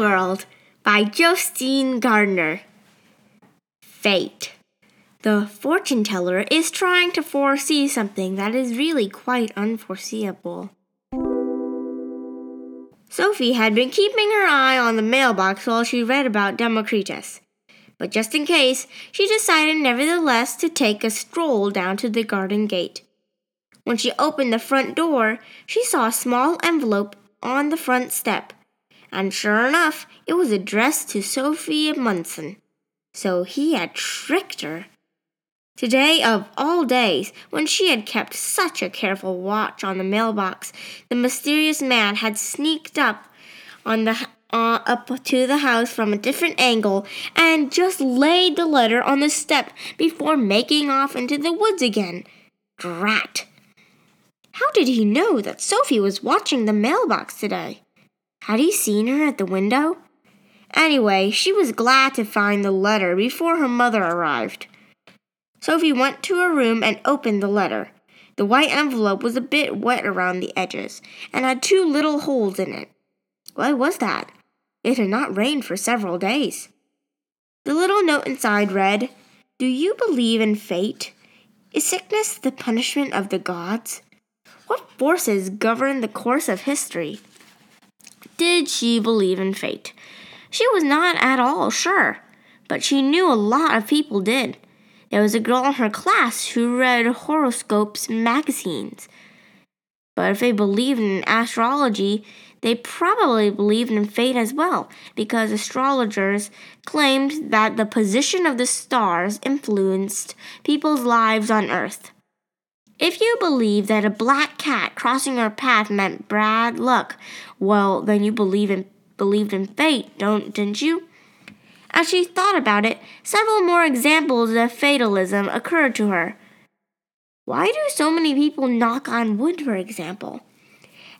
World by Jostein Gaarder. Fate. The fortune teller is trying to foresee something that is really quite unforeseeable. Sophie had been keeping her eye on the mailbox while she read about Democritus. But just in case, she decided nevertheless to take a stroll down to the garden gate. When she opened the front door, she saw a small envelope on the front step and sure enough, it was addressed to Sophie Amundsen. So he had tricked her. Today, of all days, when she had kept such a careful watch on the mailbox, the mysterious man had sneaked up on the uh, up to the house from a different angle and just laid the letter on the step before making off into the woods again. Drat! How did he know that Sophie was watching the mailbox today? Had he seen her at the window? Anyway, she was glad to find the letter before her mother arrived. Sophie went to her room and opened the letter. The white envelope was a bit wet around the edges and had two little holes in it. Why was that? It had not rained for several days. The little note inside read, Do you believe in fate? Is sickness the punishment of the gods? What forces govern the course of history? Did she believe in fate? She was not at all sure, but she knew a lot of people did. There was a girl in her class who read horoscopes and magazines. But if they believed in astrology, they probably believed in fate as well, because astrologers claimed that the position of the stars influenced people's lives on Earth. If you believe that a black cat crossing your path meant bad luck, well, then you believe in believed in fate, don't didn't you? As she thought about it, several more examples of fatalism occurred to her. Why do so many people knock on wood, for example?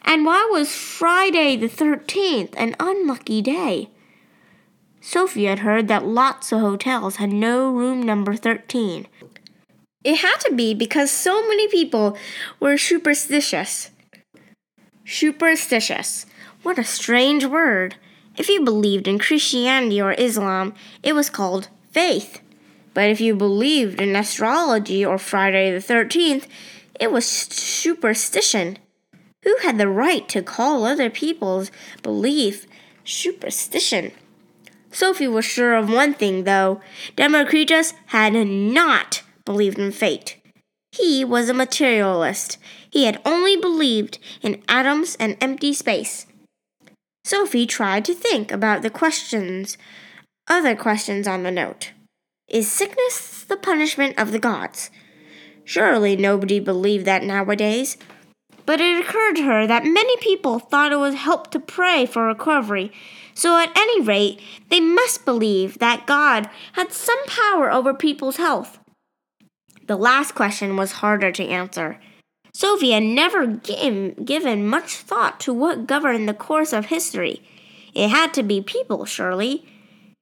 And why was Friday the 13th an unlucky day? Sophie had heard that lots of hotels had no room number 13. It had to be because so many people were superstitious. Superstitious. What a strange word. If you believed in Christianity or Islam, it was called faith. But if you believed in astrology or Friday the 13th, it was superstition. Who had the right to call other people's belief superstition? Sophie was sure of one thing, though Democritus had not believed in fate. He was a materialist. He had only believed in atoms and empty space. Sophie tried to think about the questions, other questions on the note. Is sickness the punishment of the gods? Surely nobody believed that nowadays. But it occurred to her that many people thought it was help to pray for recovery. So, at any rate, they must believe that God had some power over people's health. The last question was harder to answer. Sophie had never given much thought to what governed the course of history. It had to be people, surely.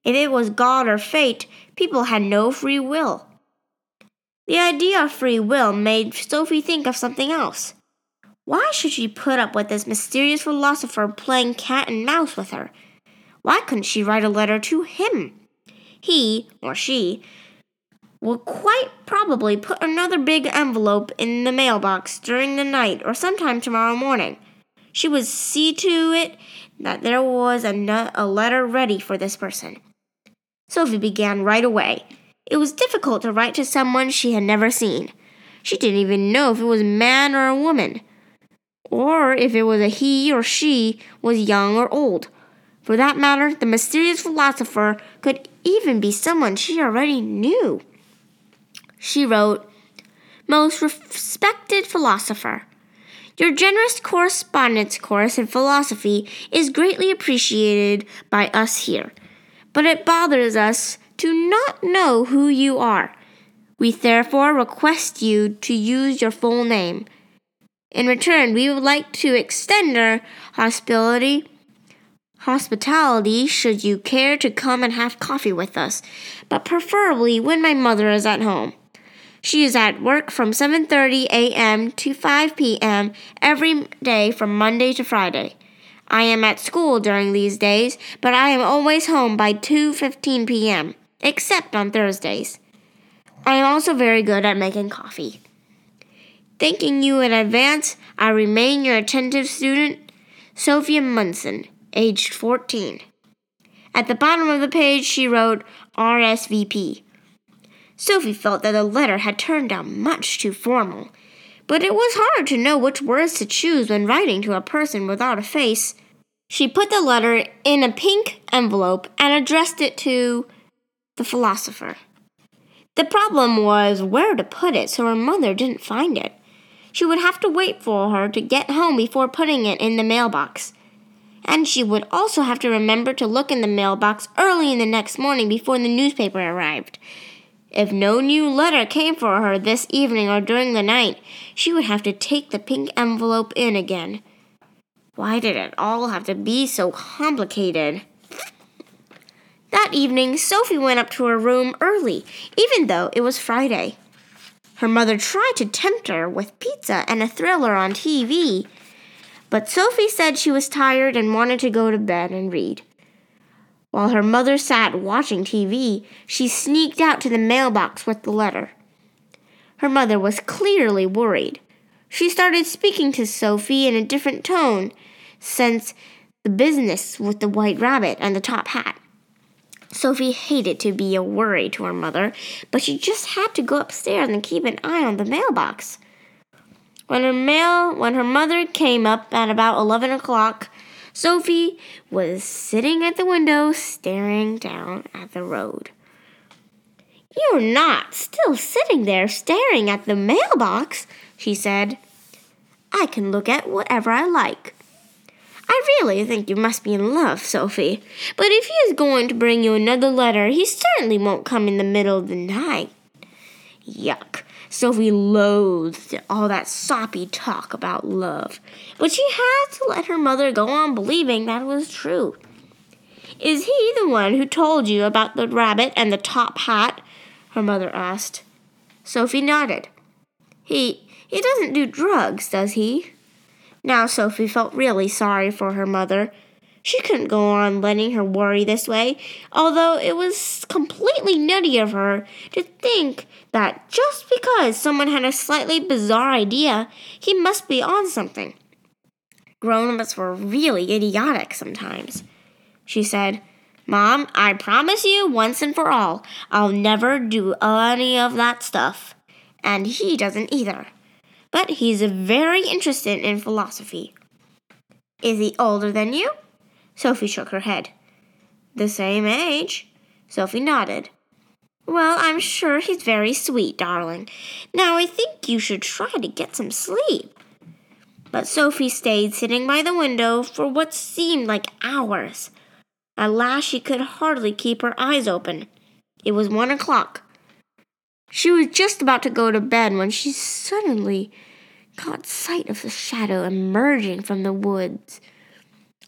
If it was God or fate, people had no free will. The idea of free will made Sophie think of something else. Why should she put up with this mysterious philosopher playing cat and mouse with her? Why couldn't she write a letter to him? He, or she, will quite probably put another big envelope in the mailbox during the night or sometime tomorrow morning. She would see to it that there was a, no- a letter ready for this person. Sophie began right away. It was difficult to write to someone she had never seen. She didn't even know if it was a man or a woman, or if it was a he or she was young or old. For that matter, the mysterious philosopher could even be someone she already knew. She wrote, Most respected philosopher, your generous correspondence course in philosophy is greatly appreciated by us here, but it bothers us to not know who you are. We therefore request you to use your full name. In return, we would like to extend our hospitality hospitality should you care to come and have coffee with us, but preferably when my mother is at home. She is at work from 7:30 a.m. to 5 p.m. every day from Monday to Friday. I am at school during these days, but I am always home by 2:15 p.m., except on Thursdays. I am also very good at making coffee. Thanking you in advance, I remain your attentive student, Sophie Amundsen, aged 14. At the bottom of the page, she wrote RSVP. Sophie felt that the letter had turned out much too formal but it was hard to know which words to choose when writing to a person without a face. She put the letter in a pink envelope and addressed it to the philosopher. The problem was where to put it so her mother didn't find it. She would have to wait for her to get home before putting it in the mailbox. And she would also have to remember to look in the mailbox early in the next morning before the newspaper arrived. If no new letter came for her this evening or during the night, she would have to take the pink envelope in again. Why did it all have to be so complicated? That evening, Sophie went up to her room early, even though it was Friday. Her mother tried to tempt her with pizza and a thriller on TV, but Sophie said she was tired and wanted to go to bed and read. While her mother sat watching TV, she sneaked out to the mailbox with the letter. Her mother was clearly worried. She started speaking to Sophie in a different tone since the business with the white rabbit and the top hat. Sophie hated to be a worry to her mother, but she just had to go upstairs and keep an eye on the mailbox. When her mail when her mother came up at about eleven o'clock, Sophie was sitting at the window staring down at the road. You're not still sitting there staring at the mailbox, she said. I can look at whatever I like. I really think you must be in love, Sophie. But if he is going to bring you another letter, he certainly won't come in the middle of the night. Yuck. Sophie loathed all that soppy talk about love, but she had to let her mother go on believing that was true. Is he the one who told you about the rabbit and the top hat? her mother asked. Sophie nodded. He he doesn't do drugs, does he? Now Sophie felt really sorry for her mother. She couldn't go on letting her worry this way, although it was completely nutty of her to think that just because someone had a slightly bizarre idea, he must be on something. Grown ups were really idiotic sometimes. She said, Mom, I promise you once and for all, I'll never do any of that stuff. And he doesn't either. But he's very interested in philosophy. Is he older than you? Sophie shook her head. The same age. Sophie nodded. Well, I'm sure he's very sweet, darling. Now I think you should try to get some sleep. But Sophie stayed sitting by the window for what seemed like hours. At last she could hardly keep her eyes open. It was one o'clock. She was just about to go to bed when she suddenly caught sight of a shadow emerging from the woods.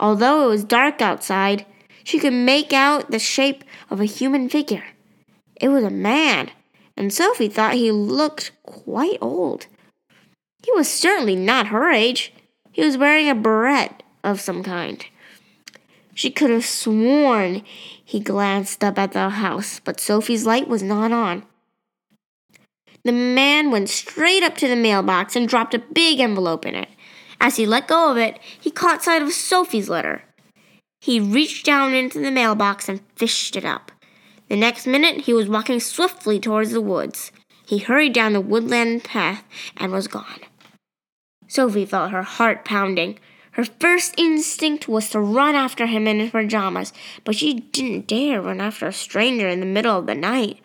Although it was dark outside, she could make out the shape of a human figure. It was a man, and Sophie thought he looked quite old. He was certainly not her age. He was wearing a beret of some kind. She could have sworn he glanced up at the house, but Sophie's light was not on. The man went straight up to the mailbox and dropped a big envelope in it. As he let go of it, he caught sight of Sophie's letter. He reached down into the mailbox and fished it up. The next minute, he was walking swiftly towards the woods. He hurried down the woodland path and was gone. Sophie felt her heart pounding. Her first instinct was to run after him in his pajamas, but she didn't dare run after a stranger in the middle of the night.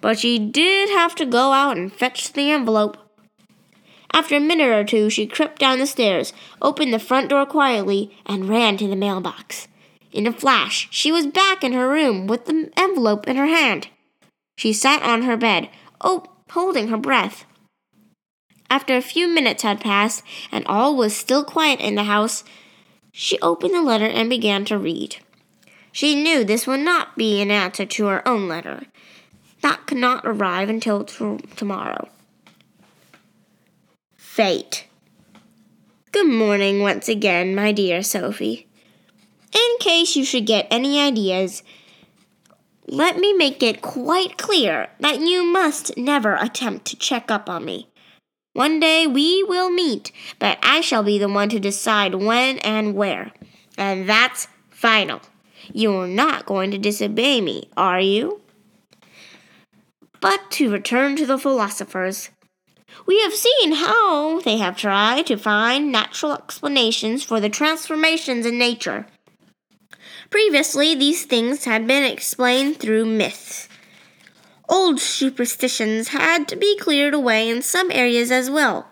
But she did have to go out and fetch the envelope. After a minute or two, she crept down the stairs, opened the front door quietly, and ran to the mailbox. In a flash, she was back in her room with the envelope in her hand. She sat on her bed, oh, holding her breath. After a few minutes had passed and all was still quiet in the house, she opened the letter and began to read. She knew this would not be an answer to her own letter. That could not arrive until t- tomorrow. Fate. Good morning once again, my dear Sophie. In case you should get any ideas, let me make it quite clear that you must never attempt to check up on me. One day we will meet, but I shall be the one to decide when and where. And that's final. You're not going to disobey me, are you? But to return to the philosophers, we have seen how they have tried to find natural explanations for the transformations in nature. Previously, these things had been explained through myths. Old superstitions had to be cleared away in some areas as well.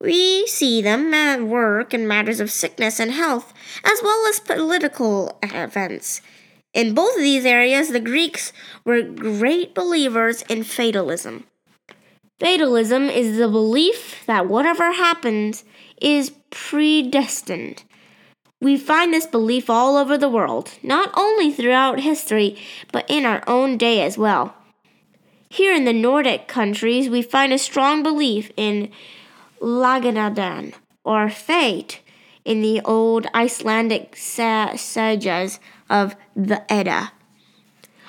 We see them at work in matters of sickness and health, as well as political events. In both of these areas, the Greeks were great believers in fatalism. Fatalism is the belief that whatever happens is predestined. We find this belief all over the world, not only throughout history, but in our own day as well. Here in the Nordic countries, we find a strong belief in lagnadan, or fate, in the old Icelandic sagas of the Edda.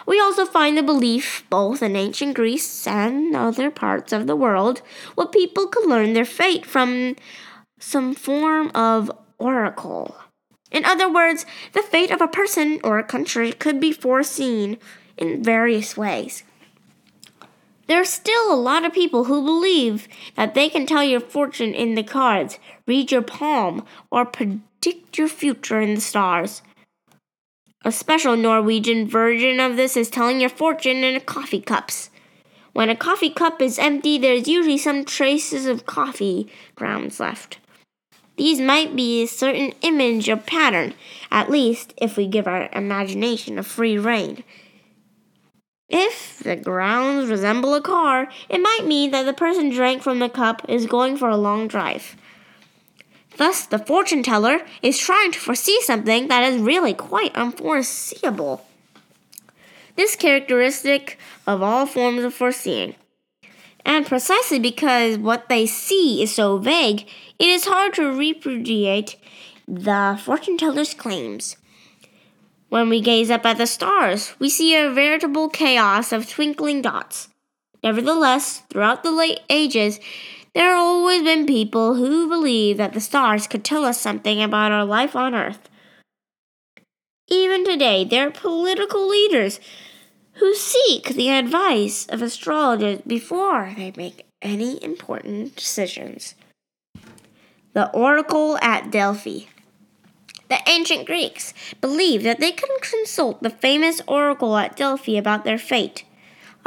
We also find the belief, both in ancient Greece and other parts of the world, where people could learn their fate from some form of oracle. In other words, the fate of a person or a country could be foreseen in various ways. There are still a lot of people who believe that they can tell your fortune in the cards, read your palm, or predict your future in the stars. A special Norwegian version of this is telling your fortune in coffee cups. When a coffee cup is empty, there's usually some traces of coffee grounds left. These might be a certain image or pattern, at least if we give our imagination a free rein. If the grounds resemble a car, it might mean that the person drank from the cup is going for a long drive. Thus, the fortune teller is trying to foresee something that is really quite unforeseeable. This characteristic of all forms of foreseeing. And precisely because what they see is so vague, it is hard to repudiate the fortune teller's claims. When we gaze up at the stars, we see a veritable chaos of twinkling dots. Nevertheless, throughout the late ages, there have always been people who believe that the stars could tell us something about our life on Earth. Even today, there are political leaders who seek the advice of astrologers before they make any important decisions. The Oracle at Delphi. The ancient Greeks believed that they could consult the famous oracle at Delphi about their fate.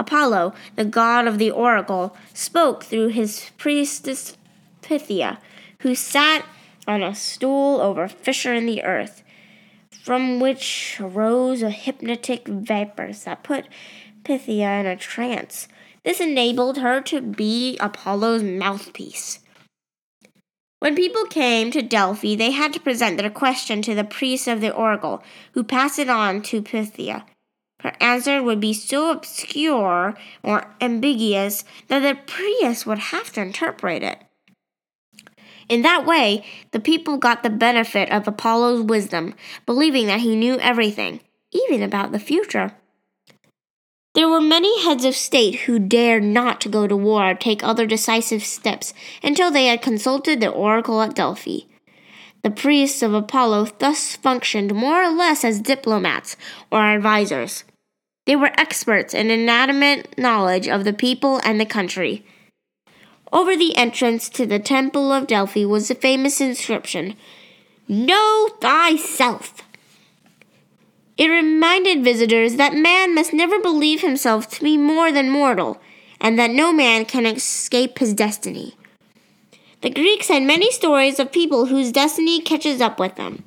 Apollo, the god of the oracle, spoke through his priestess Pythia, who sat on a stool over a fissure in the earth from which arose a hypnotic vapors that put Pythia in a trance. This enabled her to be Apollo's mouthpiece. When people came to Delphi, they had to present their question to the priest of the oracle, who passed it on to Pythia. Her answer would be so obscure or ambiguous that the priest would have to interpret it. In that way, the people got the benefit of Apollo's wisdom, believing that he knew everything, even about the future. There were many heads of state who dared not to go to war or take other decisive steps until they had consulted the oracle at Delphi. The priests of Apollo thus functioned more or less as diplomats or advisers. They were experts in inanimate knowledge of the people and the country. Over the entrance to the Temple of Delphi was the famous inscription Know thyself. It reminded visitors that man must never believe himself to be more than mortal, and that no man can escape his destiny. The Greeks had many stories of people whose destiny catches up with them.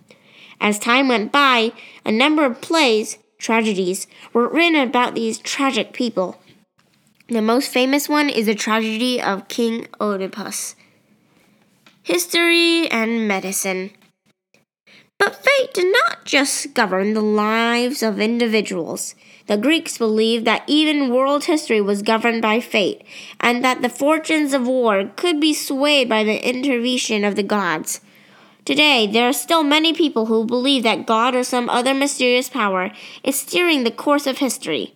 As time went by, a number of plays, tragedies, were written about these tragic people. The most famous one is the tragedy of King Oedipus. History and medicine. But fate did not just govern the lives of individuals. The Greeks believed that even world history was governed by fate, and that the fortunes of war could be swayed by the intervention of the gods. Today, there are still many people who believe that God or some other mysterious power is steering the course of history.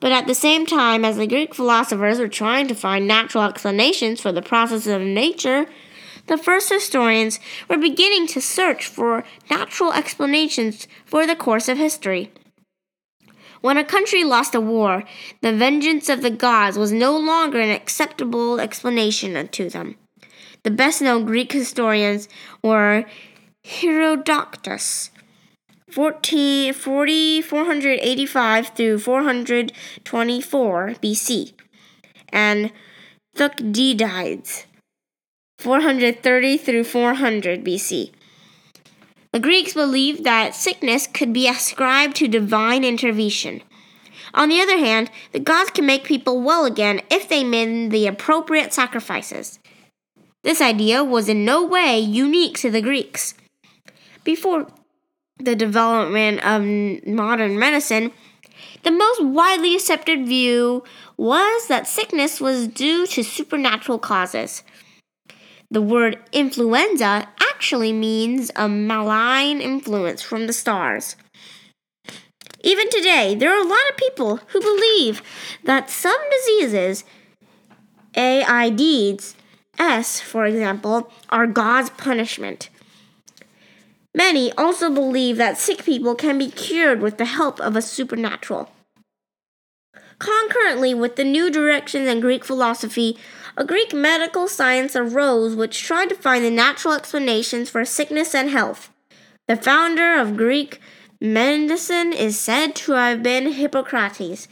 But at the same time, as the Greek philosophers were trying to find natural explanations for the processes of nature, the first historians were beginning to search for natural explanations for the course of history. When a country lost a war, the vengeance of the gods was no longer an acceptable explanation to them. The best known Greek historians were Herodotus, 40, 485 through 424 BC, and Thucydides, 430 through 400 BC. The Greeks believed that sickness could be ascribed to divine intervention. On the other hand, the gods can make people well again if they made the appropriate sacrifices. This idea was in no way unique to the Greeks. Before the development of modern medicine, the most widely accepted view was that sickness was due to supernatural causes. The word influenza actually means a malign influence from the stars. Even today, there are a lot of people who believe that some diseases, AIDS, S, for example, are God's punishment. Many also believe that sick people can be cured with the help of a supernatural. Concurrently with the new directions in Greek philosophy, a Greek medical science arose which tried to find the natural explanations for sickness and health. The founder of Greek medicine is said to have been Hippocrates,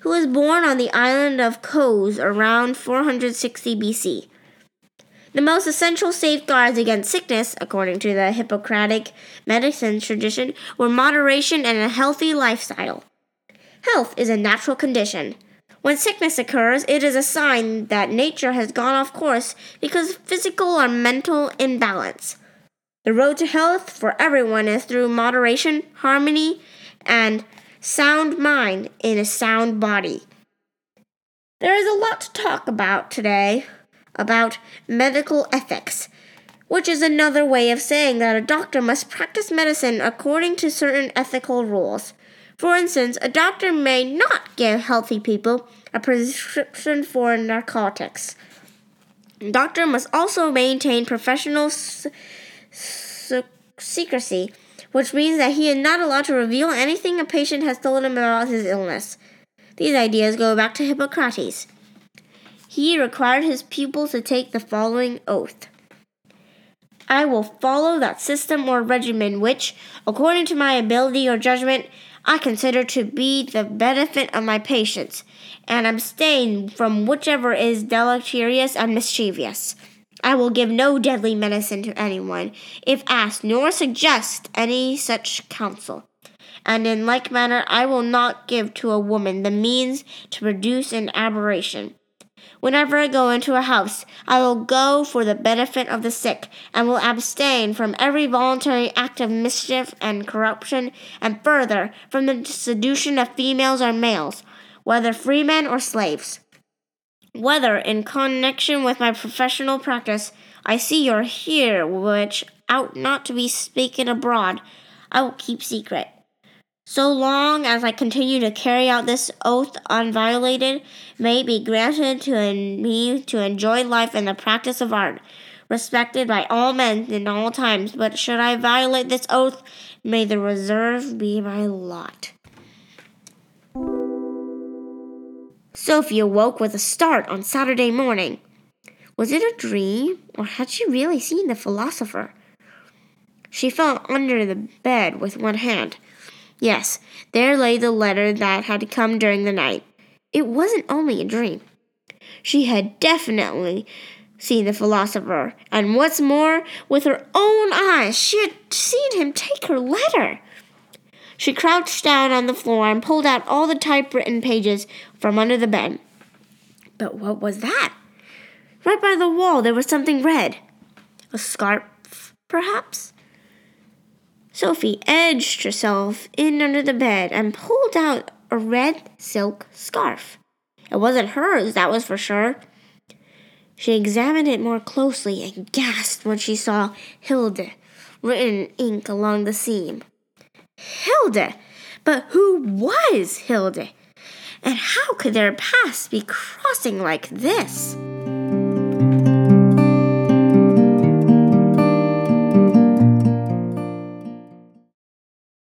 who was born on the island of Kos around 460 BC. The most essential safeguards against sickness, according to the Hippocratic medicine tradition, were moderation and a healthy lifestyle. Health is a natural condition. When sickness occurs, it is a sign that nature has gone off course because of physical or mental imbalance. The road to health for everyone is through moderation, harmony, and sound mind in a sound body. There is a lot to talk about today about medical ethics, which is another way of saying that a doctor must practice medicine according to certain ethical rules. For instance, a doctor may not give healthy people a prescription for narcotics. A doctor must also maintain professional s- s- secrecy, which means that he is not allowed to reveal anything a patient has told him about his illness. These ideas go back to Hippocrates. He required his pupils to take the following oath I will follow that system or regimen which, according to my ability or judgment, I consider to be the benefit of my patients, and abstain from whichever is deleterious and mischievous. I will give no deadly medicine to anyone, if asked, nor suggest any such counsel. And in like manner, I will not give to a woman the means to produce an aberration. Whenever I go into a house, I will go for the benefit of the sick, and will abstain from every voluntary act of mischief and corruption, and further, from the seduction of females or males, whether freemen or slaves. Whether in connection with my professional practice I see or hear which ought not to be spoken abroad, I will keep secret. So long as I continue to carry out this oath unviolated, may it be granted to me to enjoy life and the practice of art, respected by all men in all times. But should I violate this oath, may the reserve be my lot. Sophie awoke with a start on Saturday morning. Was it a dream, or had she really seen the philosopher? She fell under the bed with one hand. Yes, there lay the letter that had come during the night. It wasn't only a dream. She had definitely seen the philosopher, and what's more, with her own eyes, she had seen him take her letter. She crouched down on the floor and pulled out all the typewritten pages from under the bed. But what was that? Right by the wall there was something red. A scarf, perhaps? Sophie edged herself in under the bed and pulled out a red silk scarf. It wasn't hers, that was for sure. She examined it more closely and gasped when she saw Hilde written in ink along the seam. Hilde! But who was Hilde? And how could their paths be crossing like this?